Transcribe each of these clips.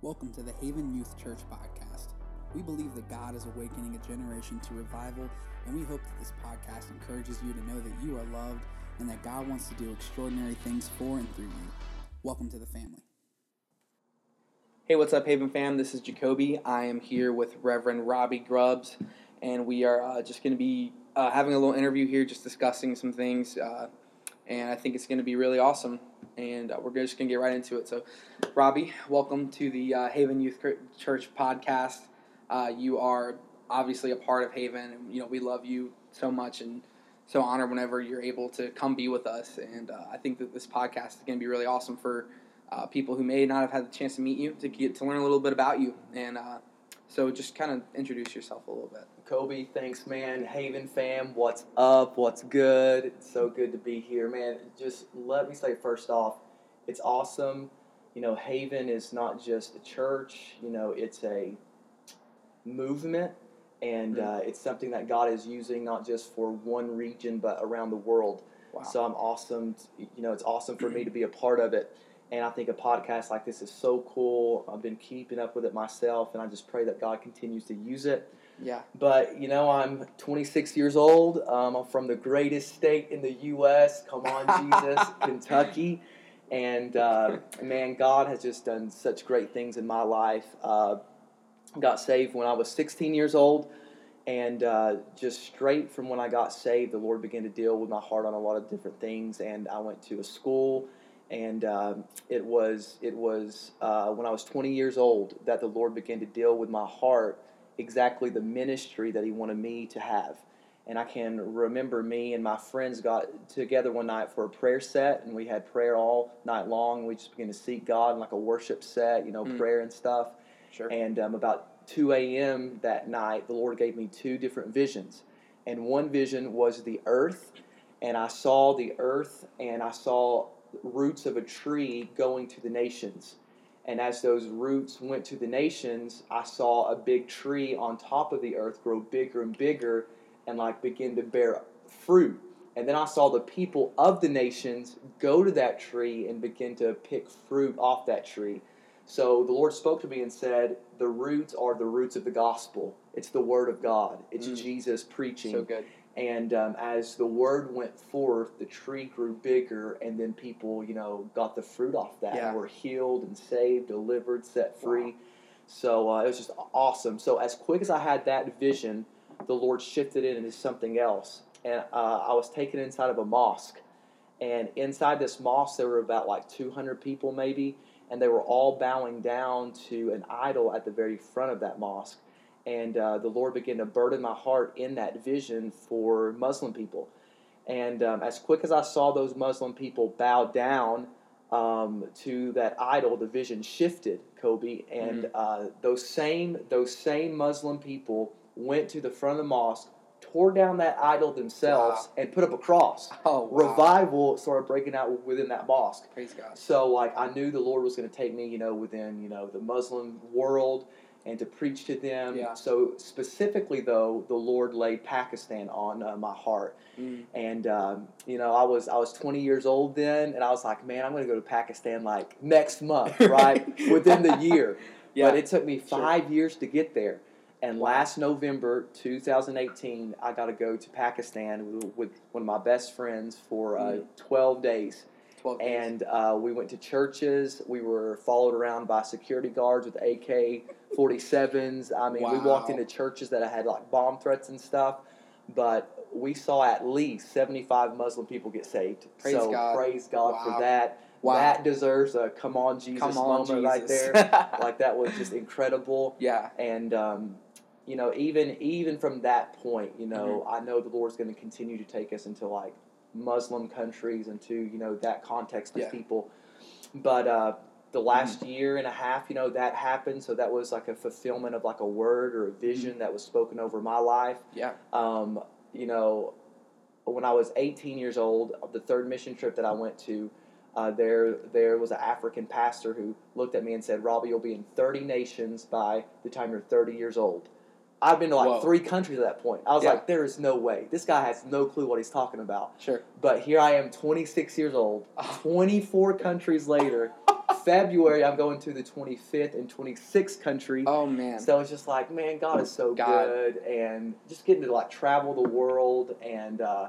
Welcome to the Haven Youth Church podcast. We believe that God is awakening a generation to revival, and we hope that this podcast encourages you to know that you are loved and that God wants to do extraordinary things for and through you. Welcome to the family. Hey, what's up, Haven fam? This is Jacoby. I am here with Reverend Robbie Grubbs, and we are uh, just going to be uh, having a little interview here, just discussing some things. Uh, and I think it's going to be really awesome. And uh, we're just going to get right into it. So, Robbie, welcome to the uh, Haven Youth Church podcast. Uh, you are obviously a part of Haven, and you know we love you so much, and so honored whenever you're able to come be with us. And uh, I think that this podcast is going to be really awesome for uh, people who may not have had the chance to meet you to get to learn a little bit about you. And uh, so, just kind of introduce yourself a little bit. Kobe, thanks, man. Haven fam, what's up? What's good? It's so good to be here, man. Just let me say first off, it's awesome. You know, Haven is not just a church, you know, it's a movement and mm-hmm. uh, it's something that God is using not just for one region but around the world. Wow. So I'm awesome. You know, it's awesome for me to be a part of it. And I think a podcast like this is so cool. I've been keeping up with it myself, and I just pray that God continues to use it. Yeah. But, you know, I'm 26 years old. Um, I'm from the greatest state in the U.S. Come on, Jesus, Kentucky. And, uh, man, God has just done such great things in my life. Uh, got saved when I was 16 years old. And uh, just straight from when I got saved, the Lord began to deal with my heart on a lot of different things. And I went to a school and um, it was it was uh, when I was 20 years old that the Lord began to deal with my heart exactly the ministry that He wanted me to have. And I can remember me and my friends got together one night for a prayer set, and we had prayer all night long. We just began to seek God in like a worship set, you know, mm. prayer and stuff. Sure. And um, about 2 a.m. that night, the Lord gave me two different visions. And one vision was the earth, and I saw the earth, and I saw roots of a tree going to the nations. And as those roots went to the nations, I saw a big tree on top of the earth grow bigger and bigger and like begin to bear fruit. And then I saw the people of the nations go to that tree and begin to pick fruit off that tree. So the Lord spoke to me and said, The roots are the roots of the gospel. It's the word of God. It's mm. Jesus preaching. So good. And um, as the word went forth, the tree grew bigger, and then people, you know, got the fruit off that yeah. and were healed and saved, delivered, set free. Wow. So uh, it was just awesome. So as quick as I had that vision, the Lord shifted it into something else, and uh, I was taken inside of a mosque. And inside this mosque, there were about like 200 people, maybe, and they were all bowing down to an idol at the very front of that mosque and uh, the Lord began to burden my heart in that vision for Muslim people. And um, as quick as I saw those Muslim people bow down um, to that idol, the vision shifted, Kobe, and mm-hmm. uh, those same those same Muslim people went to the front of the mosque, tore down that idol themselves, wow. and put up a cross. Oh, wow. Revival started breaking out within that mosque. Praise God. So, like, I knew the Lord was going to take me, you know, within you know the Muslim world and to preach to them. Yeah. So specifically, though, the Lord laid Pakistan on uh, my heart, mm. and um, you know, I was I was 20 years old then, and I was like, man, I'm going to go to Pakistan like next month, right, within the year. Yeah. But it took me five sure. years to get there. And last November 2018, I got to go to Pakistan with, with, one of my best friends for uh, mm. 12 days. 12 days. And uh, we went to churches. We were followed around by security guards with AK 47s. I mean, wow. we walked into churches that had like bomb threats and stuff, but we saw at least 75 Muslim people get saved. Praise so God. praise God wow. for that. Wow. That deserves a come on Jesus come on, moment Jesus. right there. like that was just incredible. Yeah. And um, you know, even even from that point, you know, mm-hmm. I know the Lord's going to continue to take us into like Muslim countries and to you know that context of yeah. people. But uh, the last mm-hmm. year and a half, you know, that happened. So that was like a fulfillment of like a word or a vision mm-hmm. that was spoken over my life. Yeah. Um, you know, when I was 18 years old, the third mission trip that I went to, uh, there there was an African pastor who looked at me and said, "Robbie, you'll be in 30 nations by the time you're 30 years old." I've been to like Whoa. three countries at that point. I was yeah. like, there is no way. This guy has no clue what he's talking about. Sure. But here I am, 26 years old, 24 countries later, February, I'm going to the 25th and 26th country. Oh man. So it's just like, man, God is so God. good, and just getting to like travel the world and uh,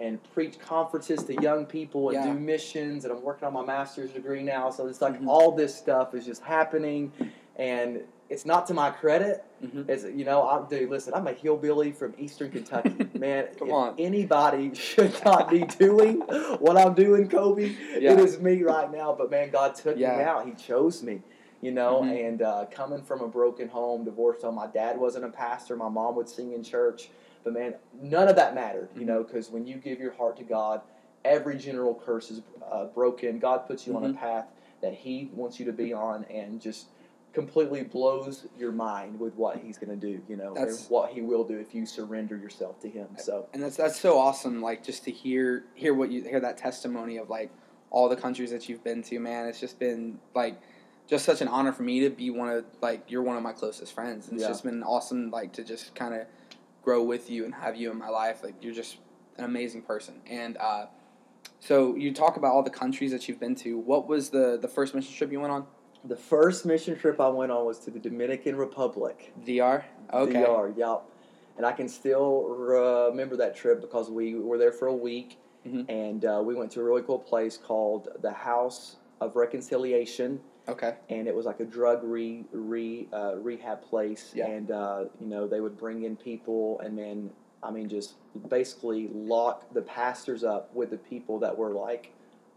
and preach conferences to young people and Yeah. do missions. And I'm working on my master's degree now, so it's like Mhm. all this stuff is just happening, and it's not to my credit. Mhm. It's you know, I'm dude. Listen, I'm a hillbilly from Eastern Kentucky, man. Come if on. anybody should not be doing what I'm doing, Kobe. Yeah. It is me right now. But man, God took me out. He chose me. You know, Mhm. and uh, coming from a broken home, divorced home, my dad wasn't a pastor. My mom would sing in church, but man, none of that mattered. You Mhm. know, because when you give your heart to God, every general curse is uh, broken. God puts you on a Mhm. path that He wants you to be on, and just completely blows your mind with what He's going to do. You know, and what He will do if you surrender yourself to Him. So and that's that's so awesome like just to hear hear what you hear that testimony of like all the countries that you've been to man it's just been like just such an honor for me to be one of like you're one of my closest friends and it's Yeah. just been awesome like to just kind of grow with you and have you in my life like you're just an amazing person and uh so you talk about all the countries that you've been to what was the the first mission trip you went on the first mission trip I went on was to the Dominican Republic. dr okay DR, yep. And I can still remember that trip because we were there for a week, Mhm. and uh, we went to a really cool place called the House of Reconciliation, okay and it was like a drug re, re uh, rehab place. Yeah. And uh, you know they would bring in people, and then I mean just basically lock the pastors up with the people that were like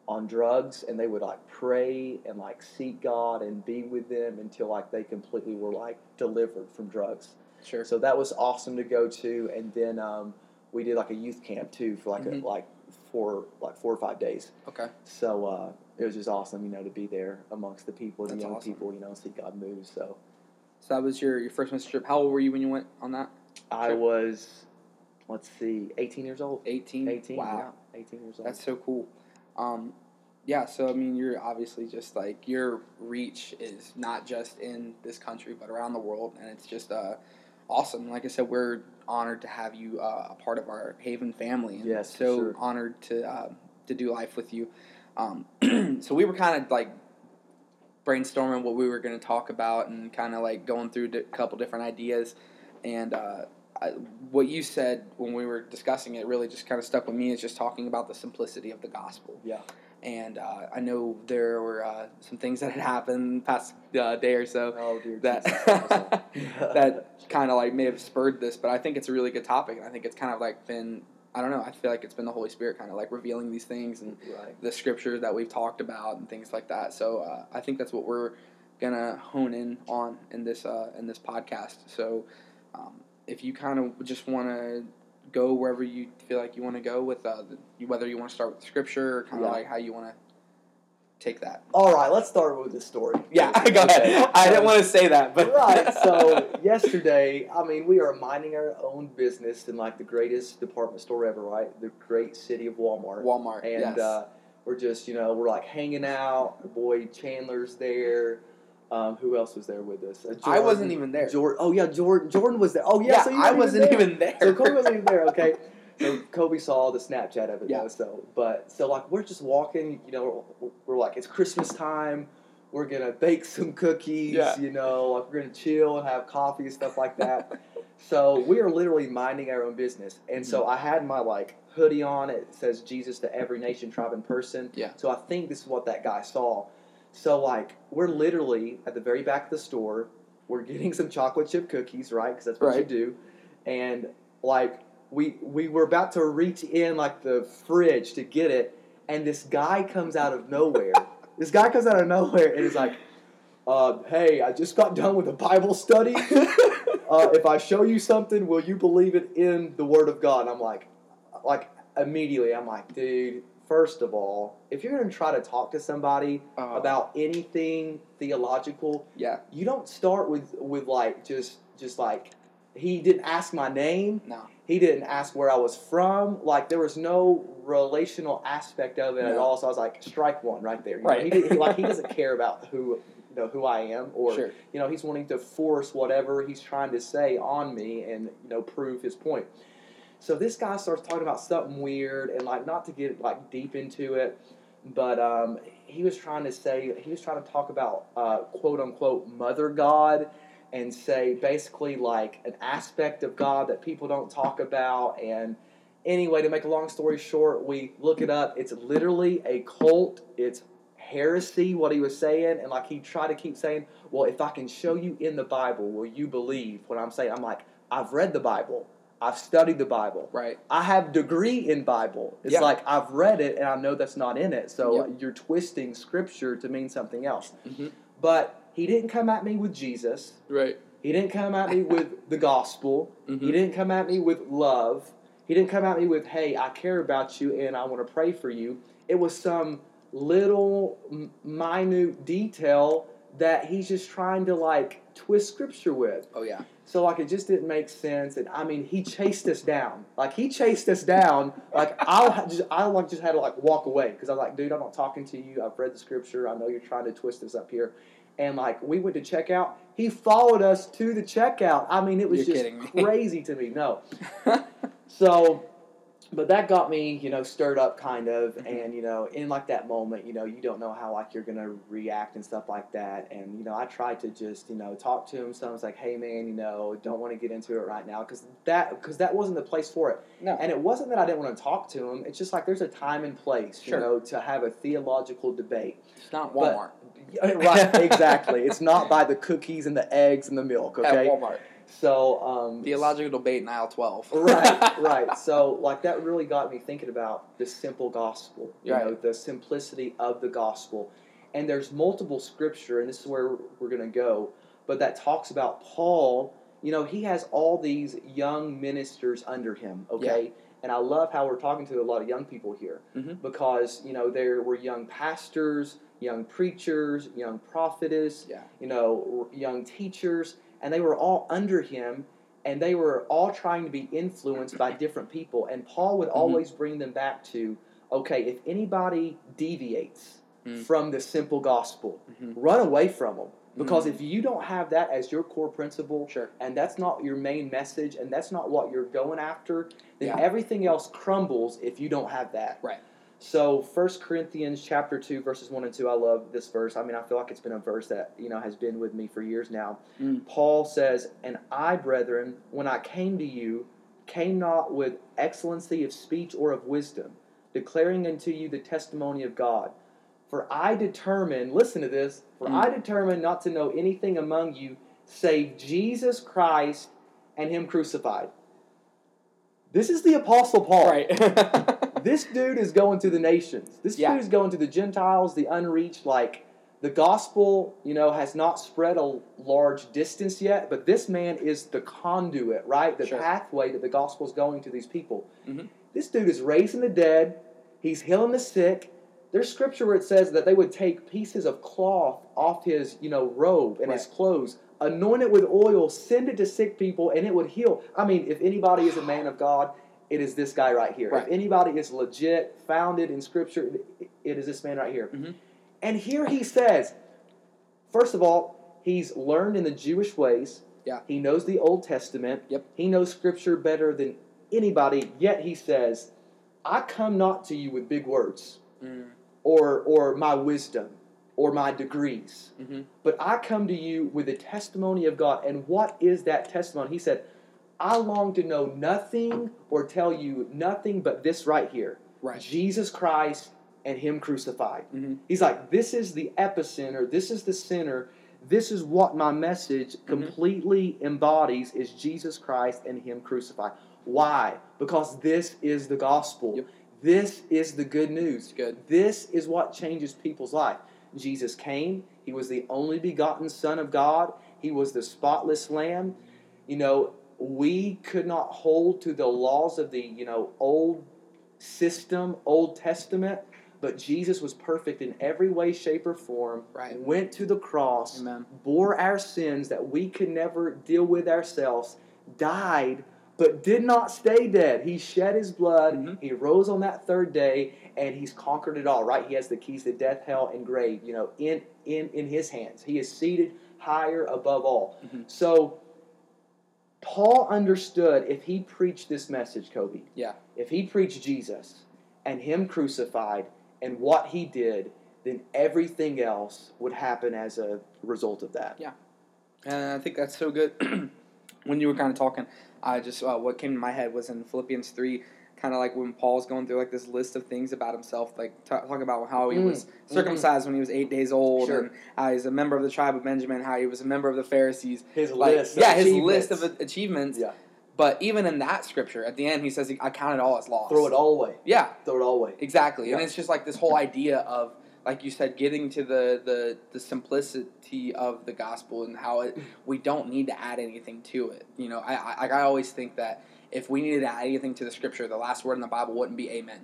on drugs, and they would like pray and like seek God and be with them until like they completely were like delivered from drugs. sure So that was awesome to go to, and then um, we did like a youth camp too for like Mhm. a, like four like four or five days. okay So uh, it was just awesome, you know, to be there amongst the people, the That's young awesome. people, you know, and see God move. So so that was your your first mission trip how old were you when you went on that I was, let's see, 18 years old. 18 18, wow yeah, 18 years old. That's so cool. Um, yeah, so I mean, you're obviously just like your reach is not just in this country, but around the world, and it's just uh, awesome. Like I said, we're honored to have you uh, a part of our Haven family, and Yes, so sure. honored to uh, to do life with you. Um, so we were kind of like brainstorming what we were going to talk about, and kind of like going through a couple different ideas, and. I, what you said when we were discussing it really just kind of stuck with me is just talking about the simplicity of the gospel yeah. and uh, I know there were uh, some things that had happened past uh, day or so Oh dear that that kind of like may have spurred this, but I think it's a really good topic, and I think it's kind of like been I don't know I feel like it's been the Holy Spirit kind of like revealing these things and right. the scriptures that we've talked about and things like that. So uh, I think that's what we're gonna hone in on in this uh, in this podcast. So um, if you kind of just want to go wherever you feel like you want to go with uh, the, whether you want to start with scripture or kind of Yeah. like how you want to take that. All right, let's start with the story. Yeah, go ahead. I didn't want to say that, but right. So yesterday, I mean, we are minding our own business in like the greatest department store ever, right? The great city of Walmart. Walmart, And yes. uh, we're just, you know, we're like hanging out. Our boy Chandler's there. Um, who else was there with us? Uh, I wasn't even there. Jordan. Oh yeah, Jordan. Jordan was there. Oh yeah. yeah, so you I wasn't there. even there. So Kobe wasn't even there. Okay. So Kobe saw the Snapchat of it Yeah. though. So, but so like we're just walking. You know, we're, we're like it's Christmas time. We're gonna bake some cookies. Yeah. You know, like we're gonna chill and have coffee and stuff like that. so we are literally minding our own business. And so Mm-hmm. I had my like hoodie on. It says Jesus to every nation, tribe, and person. Yeah. So I think this is what that guy saw. So like we're literally at the very back of the store. We're getting some chocolate chip cookies, right? Because that's what you do. And like we we were about to reach in like the fridge to get it, and this guy comes out of nowhere. this guy comes out of nowhere and is like, uh, "Hey, I just got done with a Bible study. Uh, if I show you something, will you believe it in the Word of God?" And I'm like, like immediately, I'm like, dude. First of all, if you're going to try to talk to somebody Uh, about anything theological, yeah, you don't start with with like just just like he didn't ask my name. No, he didn't ask where i was from. Like there was no relational aspect of it at all. So i was like strike one right there. You know, Right. he, did, he like he doesn't care about who you know who i am or sure, you know he's wanting to force whatever he's trying to say on me and you know prove his point so this guy starts talking about something weird and like not to get like deep into it but um, he was trying to say he was trying to talk about uh, quote unquote mother God and say basically like an aspect of God that people don't talk about. And anyway, to make a long story short, we look it up. It's literally a cult. It's heresy what he was saying and like he tried to keep saying well if i can show you in the bible will you believe what i'm saying i'm like i've read the bible i've studied the bible Right. I have degree in Bible. It's Yeah. like I've read it and I know that's not in it. So Yeah. you're twisting scripture to mean something else. Mhm. But he didn't come at me with Jesus. Right. He didn't come at me with the gospel. Mhm. He didn't come at me with love. He didn't come at me with, "Hey, I care about you and I want to pray for you." It was some little minute detail that he's just trying to like twist scripture with. Oh yeah. So like it just didn't make sense, and I mean he chased us down. Like he chased us down. Like I just I like just had to like walk away because I'm like, dude, I'm not talking to you. I've read the scripture. I know you're trying to twist this up here. And like we went to checkout, he followed us to the checkout. I mean, it was You're just crazy to me. No, so, but that got me, you know, stirred up kind of, Mhm. and you know, in like that moment, you know, you don't know how like you're gonna react and stuff like that, and you know, I tried to just, you know, talk to him. So I was like, hey man, you know, don't want to get into it right now because that because that wasn't the place for it, no. and it wasn't that I didn't want to talk to him. It's just like there's a time and place, Sure. you know, to have a theological debate. It's not Walmart. Yeah, right, exactly. It's not by the cookies and the eggs and the milk. At Okay, Walmart. So um, Theological debate in aisle twelve. right, right. So, like that really got me thinking about the simple gospel. You know, Right. the simplicity of the gospel. And there's multiple scripture, and this is where we're going to go. But that talks about Paul. You know, he has all these young ministers under him. Okay. And I love how we're talking to a lot of young people here Mhm. because you know there were young pastors, young preachers, young prophetess, Yeah. you know, young teachers, and they were all under him, and they were all trying to be influenced by different people. And Paul would Mhm. always bring them back to, okay, if anybody deviates Mm. from the simple gospel, Mhm. run away from them. Because Mhm. if you don't have that as your core principle, Sure. and that's not your main message, and that's not what you're going after, then Yeah. everything else crumbles if you don't have that. Right. So First Corinthians chapter two, verses one and two, I love this verse. I mean, I feel like it's been a verse that, you know, has been with me for years now. Mm. Paul says, And I, brethren, when I came to you, came not with excellency of speech or of wisdom, declaring unto you the testimony of God. For I determined, listen to this, for Mm. I determined not to know anything among you save Jesus Christ and Him crucified. This is the Apostle Paul. Right. This dude is going to the nations. This Yeah. dude is going to the Gentiles, the unreached. Like the gospel, you know, has not spread a large distance yet, but this man is the conduit, right? The Sure. pathway that the gospel is going to these people. Mhm. This dude is raising the dead. He's healing the sick. There's scripture where it says that they would take pieces of cloth off his, you know, robe and his clothes, anoint it with oil, send it to sick people, and it would heal. I mean, if anybody is a man of God, it is this guy right here. Right. If anybody is legit, founded in scripture, it- is this man right here. Mhm. And here he says, first of all, he's learned in the Jewish ways. Yeah. He knows the Old Testament. Yep. He knows scripture better than anybody, yet he says, I come not to you with big words Mm. or or my wisdom or my degrees. Mhm. But I come to you with the testimony of God. And what is that testimony? He said, I long to know nothing or tell you nothing but this right here. Right. Jesus Christ and Him crucified. Mhm. He's like, this is the epicenter, this is the center, this is what my message Mm-hmm. completely embodies is Jesus Christ and Him crucified. Why? Because this is the gospel. Yep. This is the good news. Good. This is what changes people's life. Jesus came. He was the only begotten Son of God. He was the spotless Lamb. You know, we could not hold to the laws of the, you know, old system, Old Testament, but Jesus was perfect in every way, shape, or form. Right. Went to the cross, Amen. bore our sins that we could never deal with ourselves, died, but did not stay dead. He shed his blood. Mhm. He rose on that third day, and he's conquered it all. Right? He has the keys to death, hell, and grave. You know, in in in his hands. He is seated higher above all. Mhm. So. Paul understood if he preached this message, Kobe, Yeah. if he preached Jesus and him crucified and what he did, then everything else would happen as a result of that. Yeah. And I think that's so good. when you were kind of talking, I just uh, what came to my head was in Philippians three, kind of like when Paul's going through like this list of things about himself, like t- talking about how he Mm, was circumcised when he was eight days old, Sure. and how he's a member of the tribe of Benjamin, how he was a member of the Pharisees. His Like, list, yeah, of his list of achievements. yeah, But even in that scripture, at the end, he says, "I count it all as loss." throw it all away. Yeah, Throw it all away. Exactly, and it's just like this whole idea of, like you said, getting to the the the simplicity of the gospel and how it we don't need to add anything to it. You know, I I, I always think that if we needed to add anything to the scripture, the last word in the Bible wouldn't be Amen.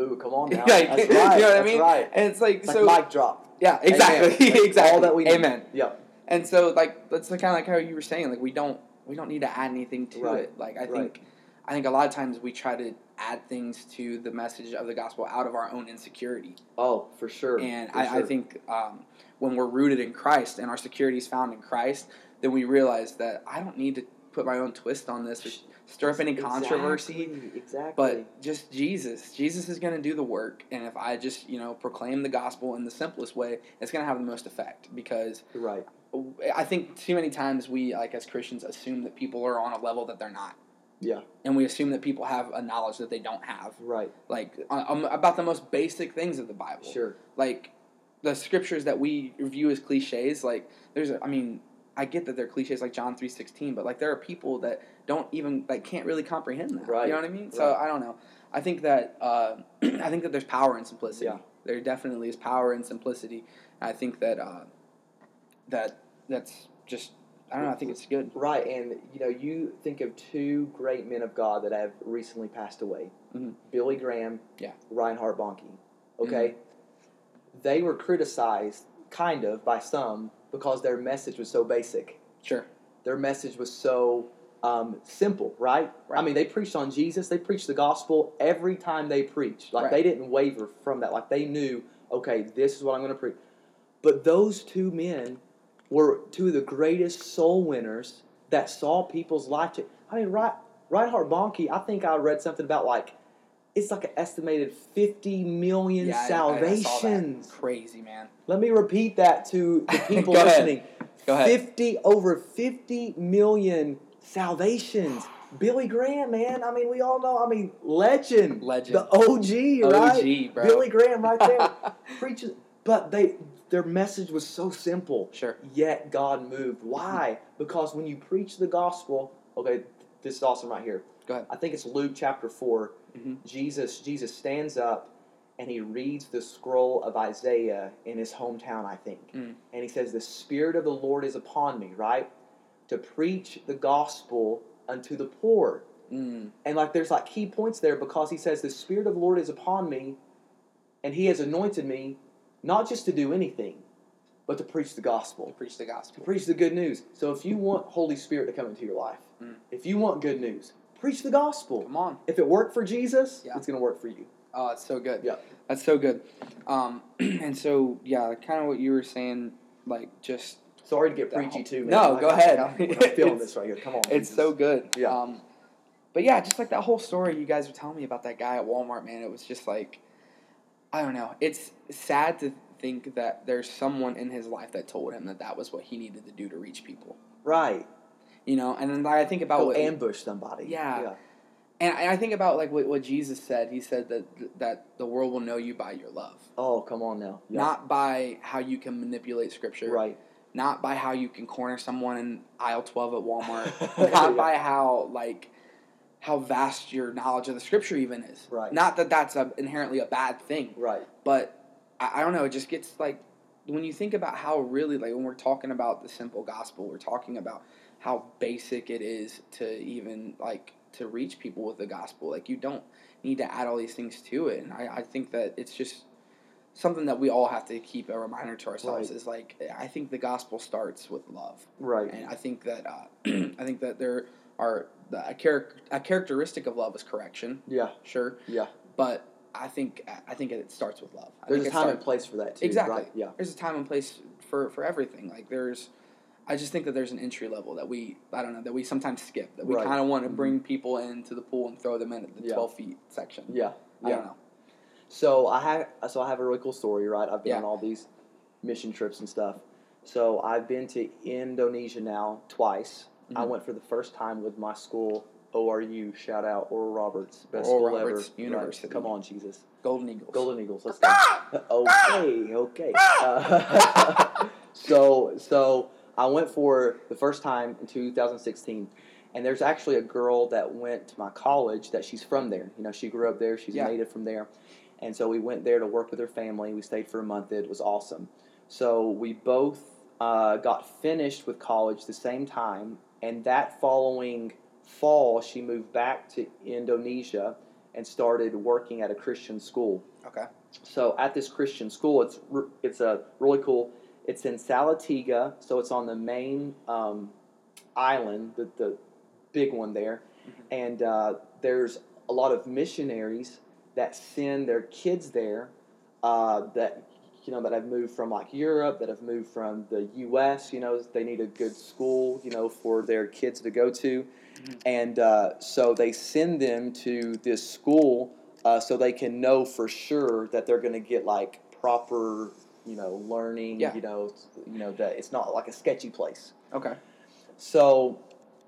Ooh, come on now. Like, That's right. you know what I mean? right. And it's like It's like so. mic drop. yeah, exactly, exactly. All that we need. Amen. Yep. And so, like, that's kind of like how you were saying, like, we don't we don't need to add anything to Right. it. Like, I Right. think I think a lot of times we try to add things to the message of the gospel out of our own insecurity. Oh, for sure. And For I, I think um, when we're rooted in Christ and our security is found in Christ, then we realize that I don't need to put my own twist on this stir up any controversy. Exactly. Exactly. But just Jesus, Jesus is going to do the work, and if I just you know proclaim the gospel in the simplest way, it's going to have the most effect. Because right. I think too many times we, like as Christians, assume that people are on a level that they're not, Yeah. and we assume that people have a knowledge that they don't have, Right. like um, about the most basic things of the Bible Sure. like the scriptures that we view as cliches like there's a, i mean i get that they're cliches like john 3.16 but like there are people that don't even like can't really comprehend that Right. you know what i mean so i don't know i think that uh, i think that there's power in simplicity Yeah. there definitely is power in simplicity i think that uh, that that's just i don't know i think it's good Right, and you know, you think of two great men of God that have recently passed away: Mhm. Billy Graham, Yeah. Reinhard Bonnke. Okay, they were criticized, kind of, by some because their message was so basic. sure Their message was so um, simple, right? I mean, they preached on Jesus. They preached the gospel every time they preached. Like Right. they didn't waver from that. Like they knew, okay, this is what I'm going to preach. But those two men were two of the greatest soul winners that saw people's life change. I mean, right, Reinhard Bonnke. I think I read something about like it's like an estimated 50 million yeah, I- I- I salvations. crazy man Let me repeat that to the people Go ahead. listening. Go ahead. 50 over 50 million salvations. Billy Graham, man. I mean, we all know. I mean, legend. Legend. The OG, right? OG, bro. Billy Graham, right there, preaches. But they, their message was so simple. sure Yet God moved. Why? Because when you preach the gospel, okay, this is awesome right here. Go ahead. I think it's Luke chapter 4 Mhm. Jesus, Jesus stands up and he reads the scroll of Isaiah in his hometown, I think. Mm. And he says, The Spirit of the Lord is upon me, right? To preach the gospel unto the poor. mm. And like there's like key points there because he says, The Spirit of the Lord is upon me, and he has anointed me not just to do anything, but to preach the gospel preach the gospel. to preach the good news. So if you want Holy Spirit to come into your life, Mm. if you want good news, preach the gospel. come on If it worked for Jesus, Yeah. it's going to work for you. Oh, it's so good. Yeah. That's so good. Um, and so yeah, kind of what you were saying, like just Sorry to get preachy too, man. No, I go ahead. I'm, I'm feeling this right here. Come on. it's Jesus. so good. Yeah. Um, but yeah, just like that whole story you guys were telling me about that guy at Walmart, man, it was just like, I don't know. It's sad to think that there's someone in his life that told him that that was what he needed to do to reach people. right. You know, and then I think about Go what ambush somebody. Yeah. yeah. and I think about like what, what Jesus said. He said that that the world will know you by your love, Oh, come on now. Yeah. not by how you can manipulate scripture, right. not by how you can corner someone in aisle 12 at Walmart, Yeah. not by how like how vast your knowledge of the scripture even is. Right. Not that that's a, inherently a bad thing, Right. but I, I don't know. It just gets like when you think about how really like when we're talking about the simple gospel, we're talking about how basic it is to even like to reach people with the gospel. Like you don't need to add all these things to it, and I, I think that it's just something that we all have to keep a reminder to ourselves Right. is like I think the gospel starts with love, Right. and I think that uh, I think that there are the, a, char- a characteristic of love is correction, Yeah. sure, Yeah. but I think I think it starts with love. I There's a time start- and place for that too. Exactly. Right? Yeah. There's a time and place for for everything. Like there's, I just think that there's an entry level that we I don't know that we sometimes skip. That we Right. kind of want to Mhm. bring people into the pool and throw them in at the Yeah. 12 feet section. Yeah. I Yeah. don't know. So I have so I have a really cool story, right? I've been Yeah. on all these mission trips and stuff. So I've been to Indonesia now twice. I Mhm. went for the first time with my school, ORU. Shout out Oral Roberts, best Oral school Roberts ever. University. Right. Come on, Jesus. Golden Eagles. Golden Eagles. Let's go. okay, okay. Uh, so, so I went for the first time in 2016, and there's actually a girl that went to my college that she's from there. You know, she grew up there. She's Yeah. native from there, and so we went there to work with her family. We stayed for a month. It was awesome. So we both uh, got finished with college the same time, and that following fall, she moved back to Indonesia and started working at a Christian school. Okay. So at this Christian school, it's it's a really cool. It's in Salatiga, so it's on the main um, island, the the big one there, Mhm. and uh, there's a lot of missionaries that send their kids there. Uh, that you know that have moved from like Europe, that have moved from the U.S. You know they need a good school, you know, for their kids to go to, Mhm. and uh, so they send them to this school uh, so they can know for sure that they're going to get like proper, you know, learning. Yeah. You know, you know that it's not like a sketchy place. Okay. So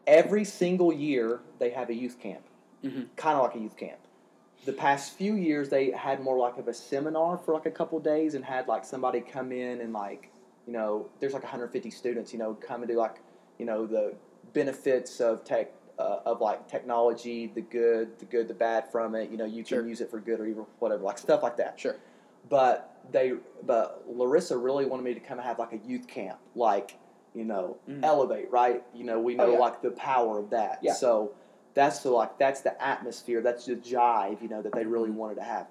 every single year they have a youth camp, Mhm. kind of like a youth camp. The past few years they had more like of a seminar for like a couple days and had like somebody come in and like, you know, there's like 150 students, you know, come and do like, you know, the benefits of tech. Uh, of like technology, the good, the good, the bad from it. You know, you can Sure. use it for good or evil, whatever, like stuff like that Sure. But they but Larissa really wanted me to kind of have like a youth camp, like you know, Mhm. elevate, right? You know, we know Oh, yeah. like the power of that. Yeah. So that's the like that's the atmosphere, that's the jive, you know, that they really Mhm. wanted to have.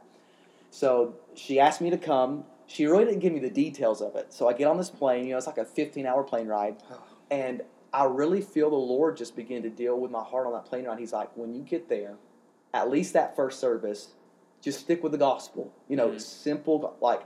So she asked me to come. She really didn't give me the details of it. So I get on this plane, you know, it's like a 15 hour plane ride, and I really feel the Lord just begin to deal with my heart on that plane ride. He's like, when you get there, at least that first service, just stick with the gospel. You know, Mhm. simple, like,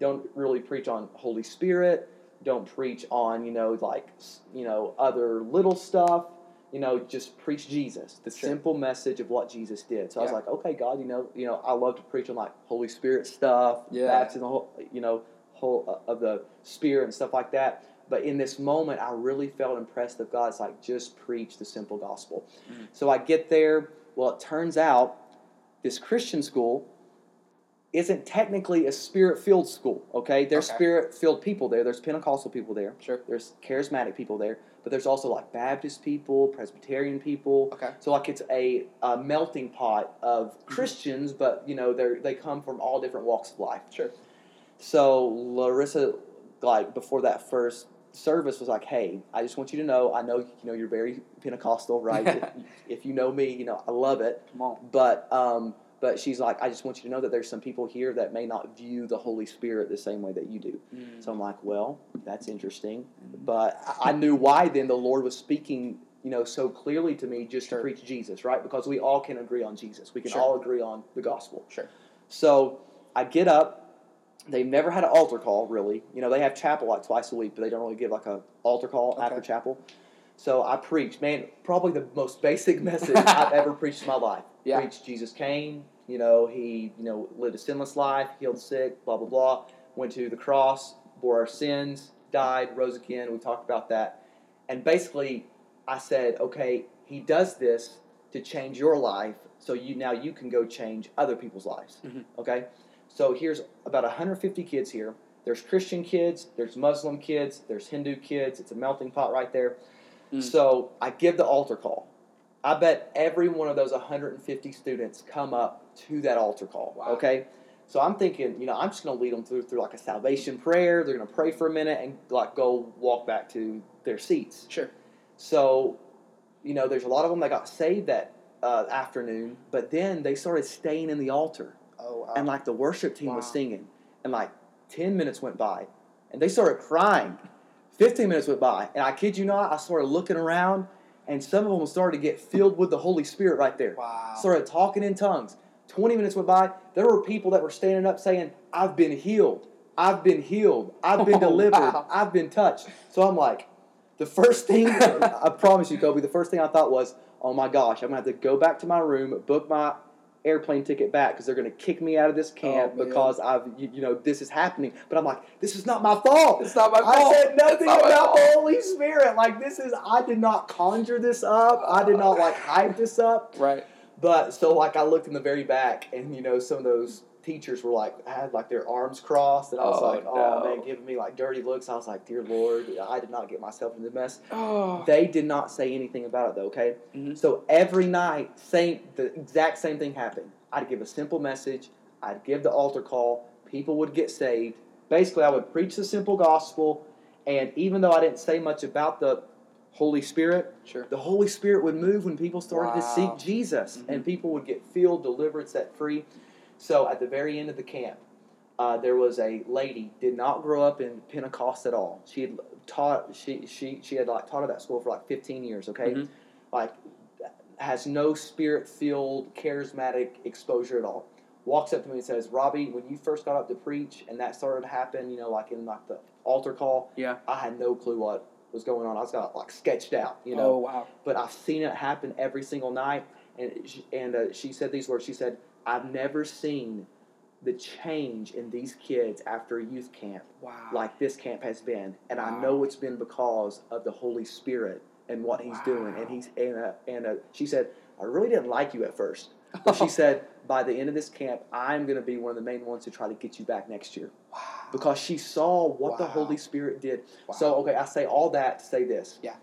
don't really preach on Holy Spirit. Don't preach on, you know, like, you know, other little stuff. You know, just preach Jesus, the Sure. simple message of what Jesus did. So I was like, okay, God, you know, you know, I love to preach on like Holy Spirit stuff, Yeah. baptism, whole- you know, whole uh, of the Spirit and stuff like that. But in this moment, I really felt impressed of God. It's like, just preach the simple gospel. Mhm. So I get there. Well, it turns out this Christian school isn't technically a spirit filled school, okay? There's Okay. spirit filled people there. There's Pentecostal people there. Sure. There's charismatic people there. But there's also like Baptist people, Presbyterian people. Okay. So like it's a, a melting pot of Mm-hmm. Christians, but you know they they come from all different walks of life. Sure. So Larissa, like before that first service, was like, "Hey, I just want you to know. I know you know you're very Pentecostal, right? if, if you know me, you know I love it. Come on. But um, but she's like, I just want you to know that there's some people here that may not view the Holy Spirit the same way that you do. Mm. So I'm like, well, that's interesting. Mhm. But I- I knew why then the Lord was speaking, you know, so clearly to me just Sure. to preach Jesus, right? Because we all can agree on Jesus. We can Sure. all agree on the gospel. Sure. So I get up. They've never had an altar call, really. You know, they have chapel like twice a week, but they don't really give like a altar call Okay. after chapel. So I preached, man, probably the most basic message I've ever preached in my life. Yeah. Preached Jesus came, you know, he, you know, lived a sinless life, healed the sick, blah blah blah. Went to the cross, bore our sins, died, rose again. We talked about that. And basically I said, okay, he does this to change your life so you now you can go change other people's lives. Mhm. Okay? So here's about 150 kids here. There's Christian kids, there's Muslim kids, there's Hindu kids. It's a melting pot right there. Mm. So I give the altar call. I bet every one of those 150 students come up to that altar call. Wow. Okay? So I'm thinking, you know, I'm just going to lead them through through like a salvation prayer. They're going to pray for a minute and like go walk back to their seats. Sure. So, you know, there's a lot of them that got saved that uh, afternoon, but then they started staying in the altar, Oh, wow. and like the worship team was singing, and like ten minutes went by, and they started crying. Fifteen minutes went by, and I kid you not, I started looking around, and some of them started to get filled with the Holy Spirit right there. wow. Started talking in tongues. Twenty minutes went by. There were people that were standing up saying, "I've been healed. I've been healed. I've been Oh, delivered. wow. I've been touched." So I'm like, the first thing I promise you, Kobe, the first thing I thought was, "Oh my gosh, I'm gonna have to go back to my room, book my airplane ticket back because they're going to kick me out of this oh, camp Oh, because I've you, you know this is happening. But I'm like, this is not my fault. It's not my fault. I said nothing not about the. Holy Spirit. Like this is I did not conjure this up. I did not like hype this up. Right. But so like I looked in the very back and you know some of those teachers were like had like their arms crossed and I was Oh, like, oh no. man, giving me like dirty looks. I was like, dear Lord, I did not get myself into the mess. Oh. They did not say anything about it though. Okay, Mhm. so every night, same the exact same thing happened. I'd give a simple message. I'd give the altar call. People would get saved. Basically, I would preach the simple gospel, and even though I didn't say much about the Holy Spirit, Sure. the Holy Spirit would move when people started to seek Jesus, Mhm. and people would get filled, delivered, set free. So at the very end of the camp, uh, there was a lady did not grow up in Pentecost at all. She had taught she she she had like taught at that school for like 15 years. Okay, Mhm. like has no spirit filled charismatic exposure at all. Walks up to me and says, "Robbie, when you first got up to preach and that started to happen, you know, like in like the altar call, Yeah. I had no clue what was going on. I was got like sketched out, you Oh know." wow. but I've seen it happen every single night. And she, and uh, she said these words. She said, "I've never seen the change in these kids after a youth camp Wow. like this camp has been, and I know it's been because of the Holy Spirit and what He's doing." And he's and uh, and uh, she said, "I really didn't like you at first, but she said." By the end of this camp, I'm going to be one of the main ones to try to get you back next year wow. because she saw what the Holy Spirit did. Wow. So, okay, I say all that to say this. Yeah.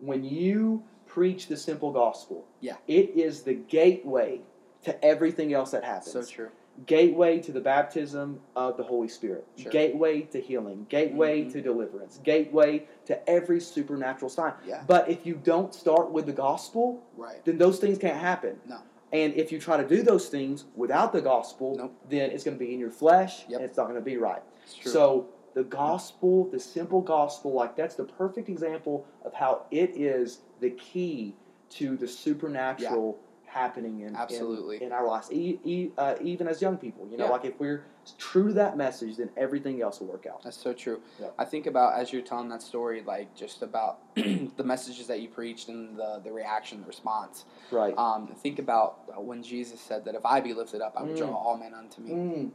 When you preach the simple gospel, Yeah. it is the gateway to everything else that happens. so true. Gateway to the baptism of the Holy Spirit. Sure. Gateway to healing. Gateway Mhm. to deliverance. Gateway to every supernatural sign. Yeah. But if you don't start with the gospel, Right. then those things can't happen. No. And if you try to do those things without the gospel, Nope. then it's going to be in your flesh Yep. and it's not going to be right. So the gospel, the simple gospel, like that's the perfect example of how it is the key to the supernatural happening in, in- Absolutely. in, our lives, e- e- uh, even as young people. You know, Yeah. like if we're true to that message, then everything else will work out. That's so true. Yeah. I think about as you're telling that story, like just about the messages that you preached and the the reaction, the response. Right. Um, think about when Jesus said that if I be lifted up, I would draw Mm. all men unto me. Mm,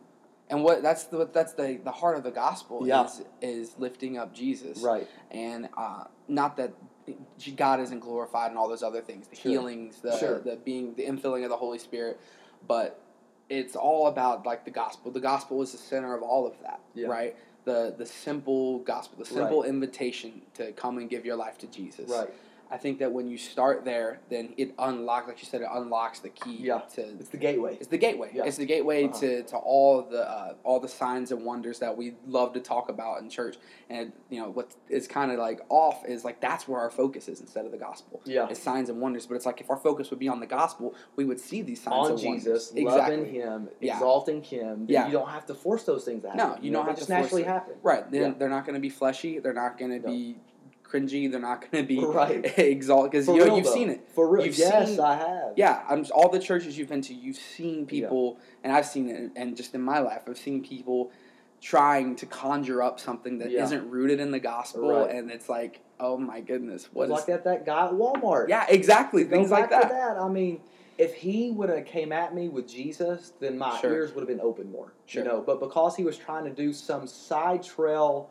And what that's the that's the the heart of the gospel Yeah. is is lifting up Jesus. right. And uh, not that God isn't glorified and all those other things, the Sure. healings, the Sure. the being the infilling of the Holy Spirit, but it's all about like the gospel. The gospel is the center of all of that, Yeah. right? The the simple gospel, the simple invitation to come and give your life to Jesus. Right. I think that when you start there, then it unlocks, like you said, it unlocks the key Yeah. to It's the gateway. it's the gateway. Yeah. It's the gateway Uh-huh. to, to all the uh, all the signs and wonders that we love to talk about in church. And you know what is kind of like off is like that's where our focus is instead of the gospel. Yeah. It's signs and wonders. But it's like if our focus would be on the gospel, we would see these signs On and Jesus, wonders. loving Him, Yeah. exalting Him. Yeah. You don't have to force those things to happen. No, you don't they have just to force naturally it. happen. Right. They're, Yeah. they're not going to be fleshy. They're not going to No. be cringy. They're not going to be Right. exalted because you know you've though. seen it. For real. You've yes, seen- I have. Yeah, I'm all the churches you've been to. You've seen people, and I've seen it, and just in my life, I've seen people trying to conjure up something that Yeah. not rooted in the gospel, Right. and it's like, oh my goodness, what is? like that that guy at Walmart. Yeah, exactly, things like that. that. I mean, if he would have came at me with Jesus, then my Sure. ears would have been open more. Sure. You know, but because he was trying to do some side trail,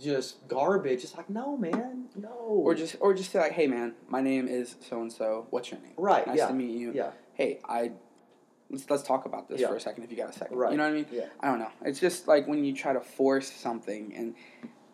just garbage, it's like, no, man, no. Or just, or just say like, hey man, my name is so and so. What's your name? right, Nice yeah, to meet you. yeah, Hey, I. Let's, let's talk about this Yeah. for a second if you got a second. Right. You know what I mean? yeah, I don't know. It's just like when you try to force something, and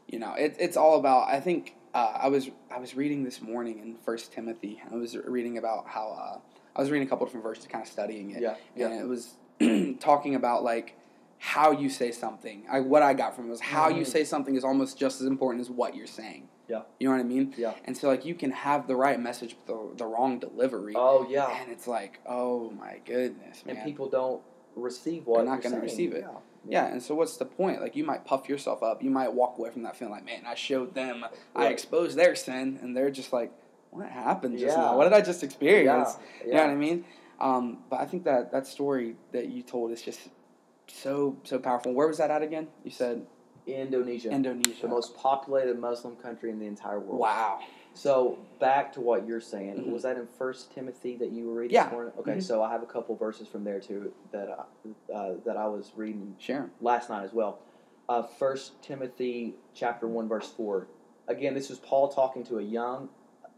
you know, it, it's all about. I think uh, I was I was reading this morning in First Timothy. I was reading about how uh, I was reading a couple different verses, kind of studying it, yeah, yeah. and it was talking about like how you say something. I, what I got from it was how you Mhm. say something is almost just as important as what you're saying. Yeah. You know what I mean? Yeah. And so like you can have the right message but the, the wrong delivery. Oh yeah, And it's like, oh my goodness, man. and people don't receive what They're not gonna receive it. Yeah. Yeah, and so what's the point? Like you might puff yourself up. You might walk away from that feeling like, man, I showed them, I exposed their sin, and they're just like, what happened just Yeah. now? What did I just experience? Yeah, You know what I mean? Um, but I think that that story that you told is just so so powerful. Where was that at again? You said Indonesia, Indonesia. the most populated Muslim country in the entire world. wow. So back to what you're saying, Mhm. was that in First Timothy that you were reading Yeah. this morning? Okay, Mhm. so I have a couple verses from there too that I, uh, that I was reading Sure. last night as well. Uh, First Timothy chapter one verse four. Again, this is Paul talking to a young,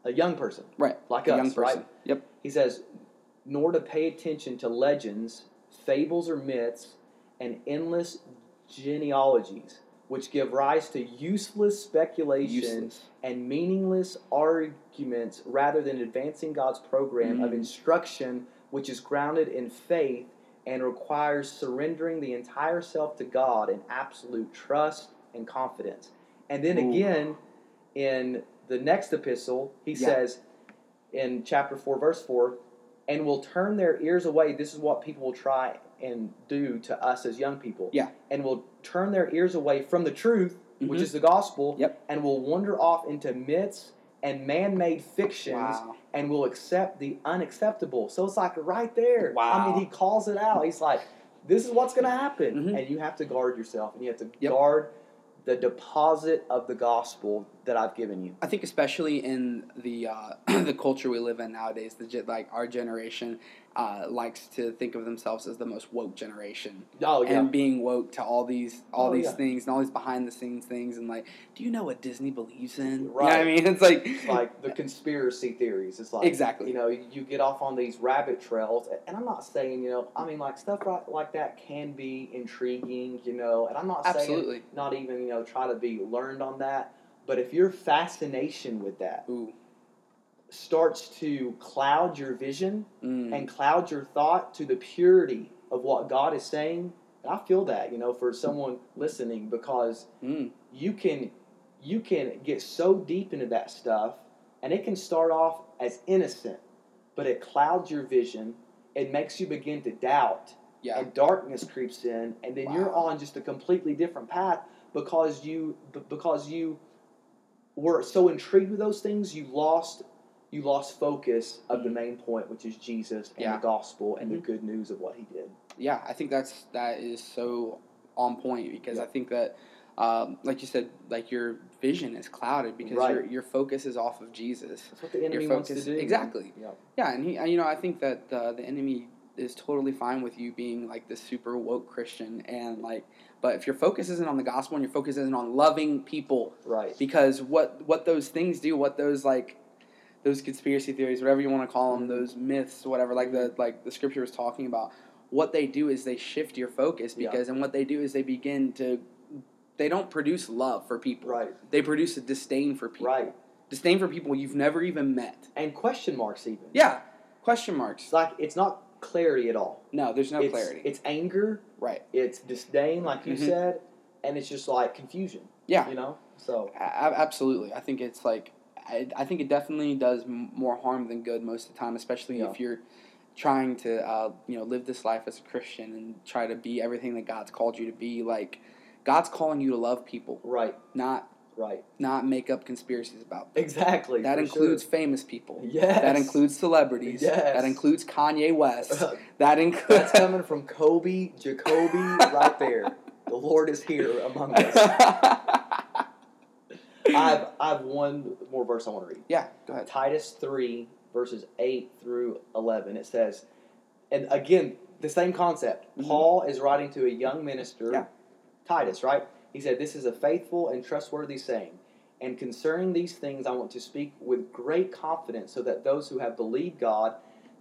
a young person Right. like A us, young person. right? Yep. He says, nor to pay attention to legends, fables, or myths, and endless genealogies, which give rise to useless speculation Useless. and meaningless arguments rather than advancing God's program of Mhm. instruction, which is grounded in faith and requires surrendering the entire self to God in absolute trust and confidence. And then Ooh. again, in the next epistle, he Yeah. says in chapter 4, verse 4, and will turn their ears away. This is what people will try and do to us as young people. Yeah. And will turn their ears away from the truth, which Mhm. is the gospel, Yep. and will wander off into myths and man-made fictions Wow. and will accept the unacceptable. So it's like right there. I mean, he calls it out. He's like, this is what's going to happen. Mhm. And you have to guard yourself and you have to Yep. guard the deposit of the gospel that I've given you. I think especially in the uh, the culture we live in nowadays, the like our generation uh, likes to think of themselves as the most woke generation, Oh, yeah. and being woke to all these all Oh, these yeah. things and all these behind the scenes things, and like, do you know what Disney believes in? You know Right. I mean, it's like It's like the conspiracy theories. It's like Exactly. You know, you get off on these rabbit trails, and I'm not saying you know, I mean, like stuff like, like that can be intriguing, you know, and I'm not saying absolutely. not even you know try to be learned on that, but if your fascination with that Ooh. Starts to cloud your vision Mm. and cloud your thought to the purity of what God is saying, and I feel that you know for someone listening because Mm. you can you can get so deep into that stuff and it can start off as innocent but it clouds your vision it makes you begin to doubt Yeah. and darkness creeps in and then you're on just a completely different path because you because you were so intrigued with those things you lost you lost focus of the Mhm. main point which is Jesus and Yeah. the gospel and Mhm. the good news of what he did yeah, I think that's that is so on point because Yeah. I think that, um, like you said, like your vision is clouded because Right. your your focus is off of Jesus. that's what the enemy wants to do exactly. yeah Yeah, and he, you know, I think that uh, the enemy is totally fine with you being like this super woke Christian and like, but if your focus isn't on the gospel and your focus isn't on loving people, right because what what those things do, what those like those conspiracy theories, whatever you want to call them, Mhm. those myths, whatever, like the like the scripture was talking about, what they do is they shift your focus Yeah. because and what they do is they begin to they don't produce love for people. right They produce a disdain for people. right Disdain for people you've never even met. and question marks even. Yeah. Question marks. It's like it's not clarity at all. No, there's no it's, clarity. It's anger, right. it's disdain, like you Mhm. said, and it's just like confusion. Yeah. You know? So a- absolutely. I think it's like I, I think it definitely does m- more harm than good most of the time, especially Yeah. if you're trying to uh, you know live this life as a Christian and try to be everything that God's called you to be. Like God's calling you to love people, right, not right. not make up conspiracies about them. Exactly. That includes sure. famous people. Yes. That includes celebrities. Yes. That includes Kanye West. That includes That's coming from Kobe, Jacoby, right there. The Lord is here among us. I've I've one more verse I want to read. yeah, go ahead. Titus 3, verses 8 through 11. It says, and again, the same concept. Mhm. Paul is writing to a young minister, Yeah. Titus, right? He said, This is a faithful and trustworthy saying. And concerning these things, I want to speak with great confidence so that those who have believed God,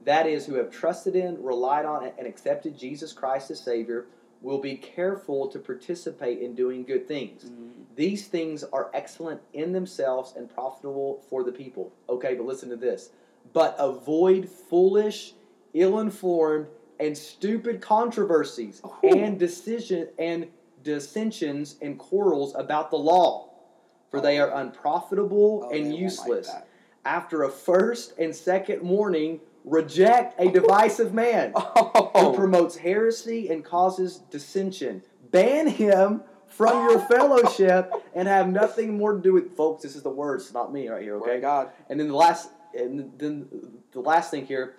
that is, who have trusted in, relied on, and accepted Jesus Christ as Savior, will be careful to participate in doing good things. Mm, These things are excellent in themselves and profitable for the people. Okay, but listen to this. But avoid foolish, ill-informed, and stupid controversies Ooh. and decision and dissensions and quarrels about the law, for they are unprofitable Oh, and won't like useless. After a first and second warning, reject a divisive man oh. who Oh, promotes heresy and causes dissension. Ban him from your fellowship and have nothing more to do with folks. This is the words, not me, right here. Okay. of God. And then the last, and then the last thing here,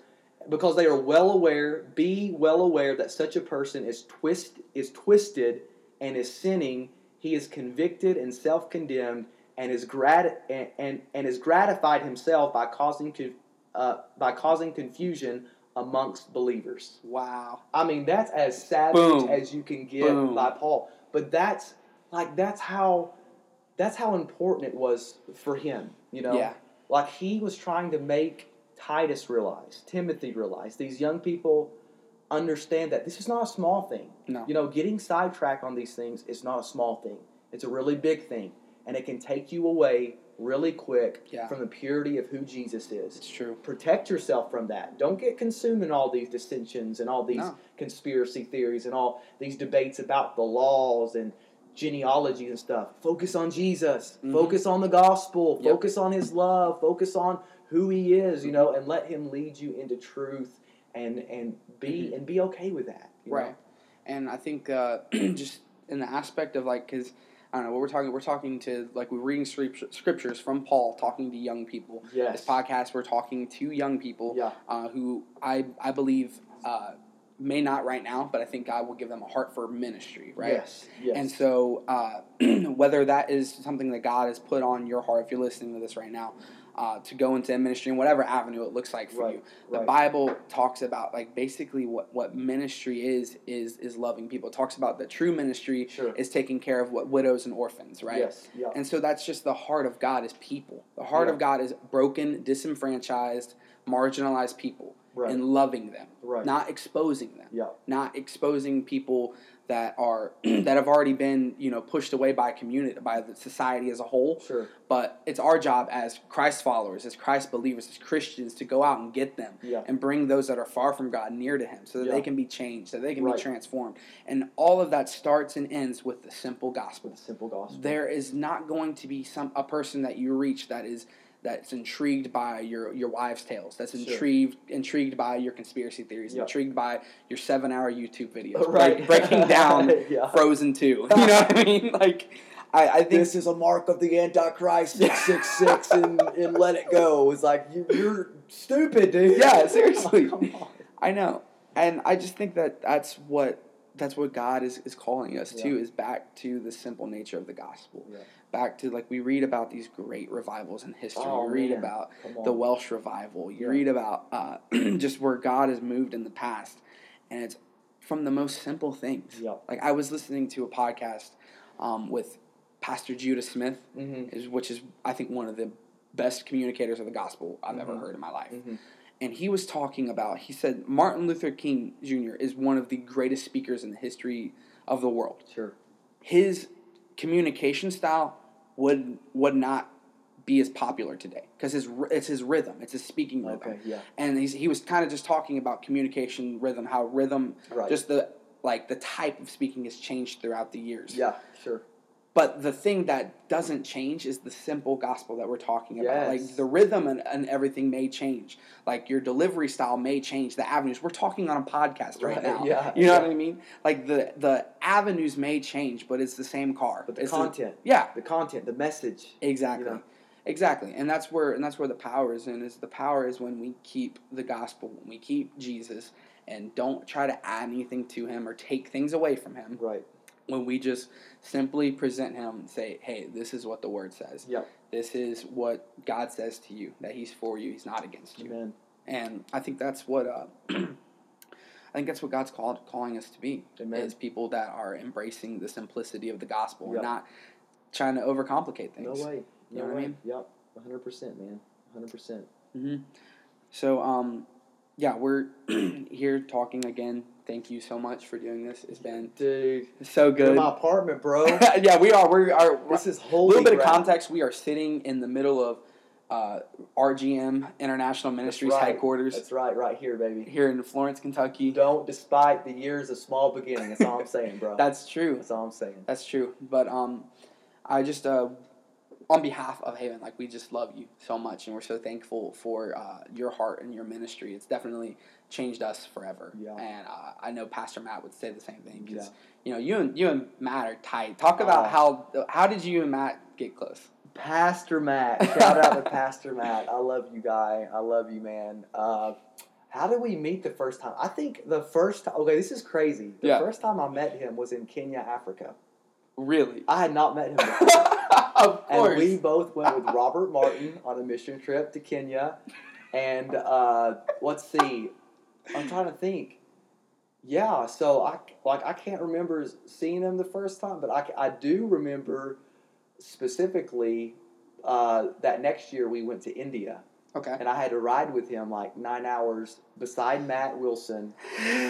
because they are well aware, be well aware that such a person is twist is twisted and is sinning. He is convicted and self-condemned. and is grat and, and, and is gratified himself by causing co- uh, by causing confusion amongst believers. Wow. I mean, that's as savage Boom. as you can get Boom. by Paul. But that's like that's how that's how important it was for him. You know, Yeah. like he was trying to make Titus realize, Timothy realize, these young people understand that this is not a small thing. No. You know, getting sidetracked on these things is not a small thing. It's a really big thing, and it can take you away really quick Yeah. from the purity of who Jesus is It's true. protect yourself from that. Don't get consumed in all these dissensions and all these No. conspiracy theories and all these debates about the laws and genealogies and stuff. Focus on Jesus. Mhm. Focus on the gospel. Yep. Focus on his love. Focus on who he is, you know, and let him lead you into truth and and be Mhm. and be okay with that. you know? Right. And I think uh, just in the aspect of like, because I don't know, what we're talking, we're talking to like we're reading scriptures from Paul, talking to young people. Yes. This podcast, we're talking to young people Yeah. uh, who I I believe uh, may not right now, but I think God will give them a heart for ministry, right? Yes. Yes. And so, uh, whether that is something that God has put on your heart, if you're listening to this right now, uh, to go into ministry in whatever avenue it looks like for Right, you, the right. Bible talks about like basically what, what ministry is is is loving people. It talks about the true ministry Sure. is taking care of what widows and orphans, right? Yes. Yeah. And so that's just the heart of God is people. The heart Yeah. of God is broken, disenfranchised, marginalized people, Right. and loving them, Right. not exposing them yeah. not exposing people that are that have already been you know pushed away by community by the society as a whole Sure. but it's our job as christ followers as christ believers as christians to go out and get them Yeah. and bring those that are far from god near to him so that Yeah. they can be changed so they can Right. be transformed and all of that starts and ends with the simple gospel the simple gospel. there is not going to be some a person that you reach that is that's intrigued by your your wives' tales. That's Sure. intrigued intrigued by your conspiracy theories. Yeah. Intrigued by your seven hour YouTube videos. Right. break- breaking down Yeah. Frozen Two. You know what I mean? Like I, I think this is a mark of the Antichrist, six six six, and and let it go. It's like you, you're stupid, dude. Yeah, seriously. On. I know, and I just think that that's what that's what God is, is calling us to is back to the simple nature of the gospel. Yeah. Back to like we read about these great revivals in history. Oh, we read man. about the Welsh revival. You Yeah. read about uh, just where God has moved in the past, and it's from the most simple things. Yeah. Like I was listening to a podcast um, with Pastor Judah Smith, Mm-hmm. is, which is I think one of the best communicators of the gospel I've ever Mhm. heard in my life. Mm-hmm. And he was talking about. He said Martin Luther King Jr. is one of the greatest speakers in the history of the world Sure. his communication style would would not be as popular today because his it's his rhythm, it's his speaking rhythm, Okay. Yeah. and he's, he was kind of just talking about communication rhythm, how rhythm, Right. just the like the type of speaking has changed throughout the years. Yeah. Sure. But the thing that doesn't change is the simple gospel that we're talking about. Yes. Like the rhythm and, and everything may change. Like your delivery style may change. The avenues. We're talking on a podcast right, Right, now. yeah, You know yeah. what I mean? Like the the avenues may change, but it's the same car. But the It's content, yeah, the content, the message. exactly. You know? Exactly. And that's where and that's where the power is in is the power is when we keep the gospel, when we keep Jesus and don't try to add anything to him or take things away from him Right. When we just simply present him and say, hey, this is what the word says. Yep. This is what God says to you, that he's for you, he's not against you. Amen. And I think that's what uh, I think that's what God's called calling us to be. Amen. Is people that are embracing the simplicity of the gospel Yep. and not trying to overcomplicate things. No way. You No know what I mean? Yep. 100%, man. 100%. hmm So um, yeah, we're here talking again. Thank you so much for doing this. It's been Dude. so good. in my apartment, bro. yeah, we are. We are. this is holy. A little bit of context: we are sitting in the middle of uh, RGM International Ministries right. headquarters That's right, right here, baby. here in Florence, Kentucky. Don't despite the years of small beginning. That's all I'm saying, bro. That's true. That's all I'm saying. That's true. But um, I just uh, on behalf of Haven, like we just love you so much, and we're so thankful for uh, your heart and your ministry. It's definitely changed us forever. Yeah. And uh, I know Pastor Matt would say the same thing because Yeah. you know you and you and Matt are tight. Talk about Oh. how how did you and Matt get close? Pastor Matt. Shout out to Pastor Matt. I love you, guy. I love you, man. Uh, how did we meet the first time? I think the first time. Okay, this is crazy. The Yeah. first time I met him was in Kenya, Africa. Really? I had not met him before. of course. And we both went with Robert Martin on a mission trip to Kenya. And uh, let's see, I'm trying to think. Yeah, so I like I can't remember seeing him the first time, but I, I do remember specifically uh, that next year we went to India. Okay. And I had to ride with him like nine hours beside Matt Wilson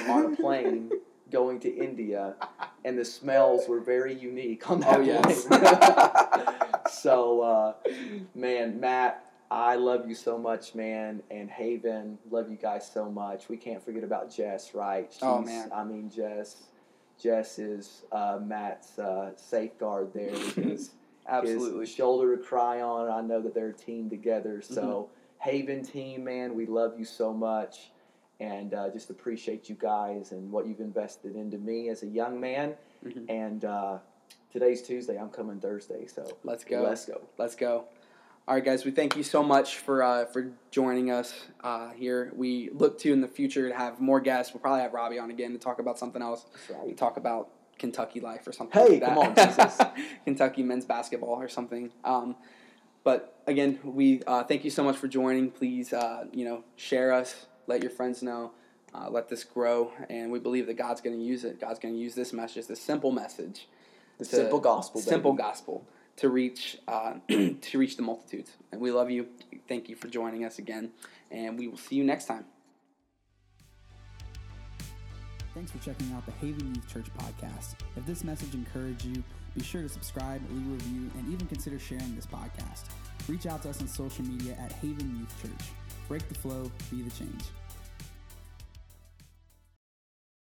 on a plane going to India, and the smells were very unique on that Oh, yes. so, uh, man, Matt, I love you so much, man, and Haven, love you guys so much. We can't forget about Jess, right? Oh, man. I mean, Jess. Jess is uh, Matt's uh, safeguard there. His, Absolutely. his shoulder to cry on. I know that they're a team together. So, Mm-hmm. Haven team, man, we love you so much. And uh, just appreciate you guys and what you've invested into me as a young man. Mhm. And uh, today's Tuesday. I'm coming Thursday. So Let's go. Let's go. Let's go. All right, guys. We thank you so much for uh, for joining us uh, here. We look to in the future to have more guests. We'll probably have Robbie on again to talk about something else. Right. Talk about Kentucky life or something. Hey, like that. come on, Jesus. Kentucky men's basketball or something. Um, but again, we uh, thank you so much for joining. Please, uh, you know, share us. Let your friends know. Uh, let this grow, and we believe that God's going to use it. God's going to use this message, this simple message, The to- simple gospel. baby. simple gospel to reach uh, to reach the multitudes. And we love you. Thank you for joining us again, and we will see you next time. Thanks for checking out the Haven Youth Church podcast. If this message encouraged you, be sure to subscribe, leave a review, and even consider sharing this podcast. Reach out to us on social media at Haven Youth Church. Break the flow, be the change.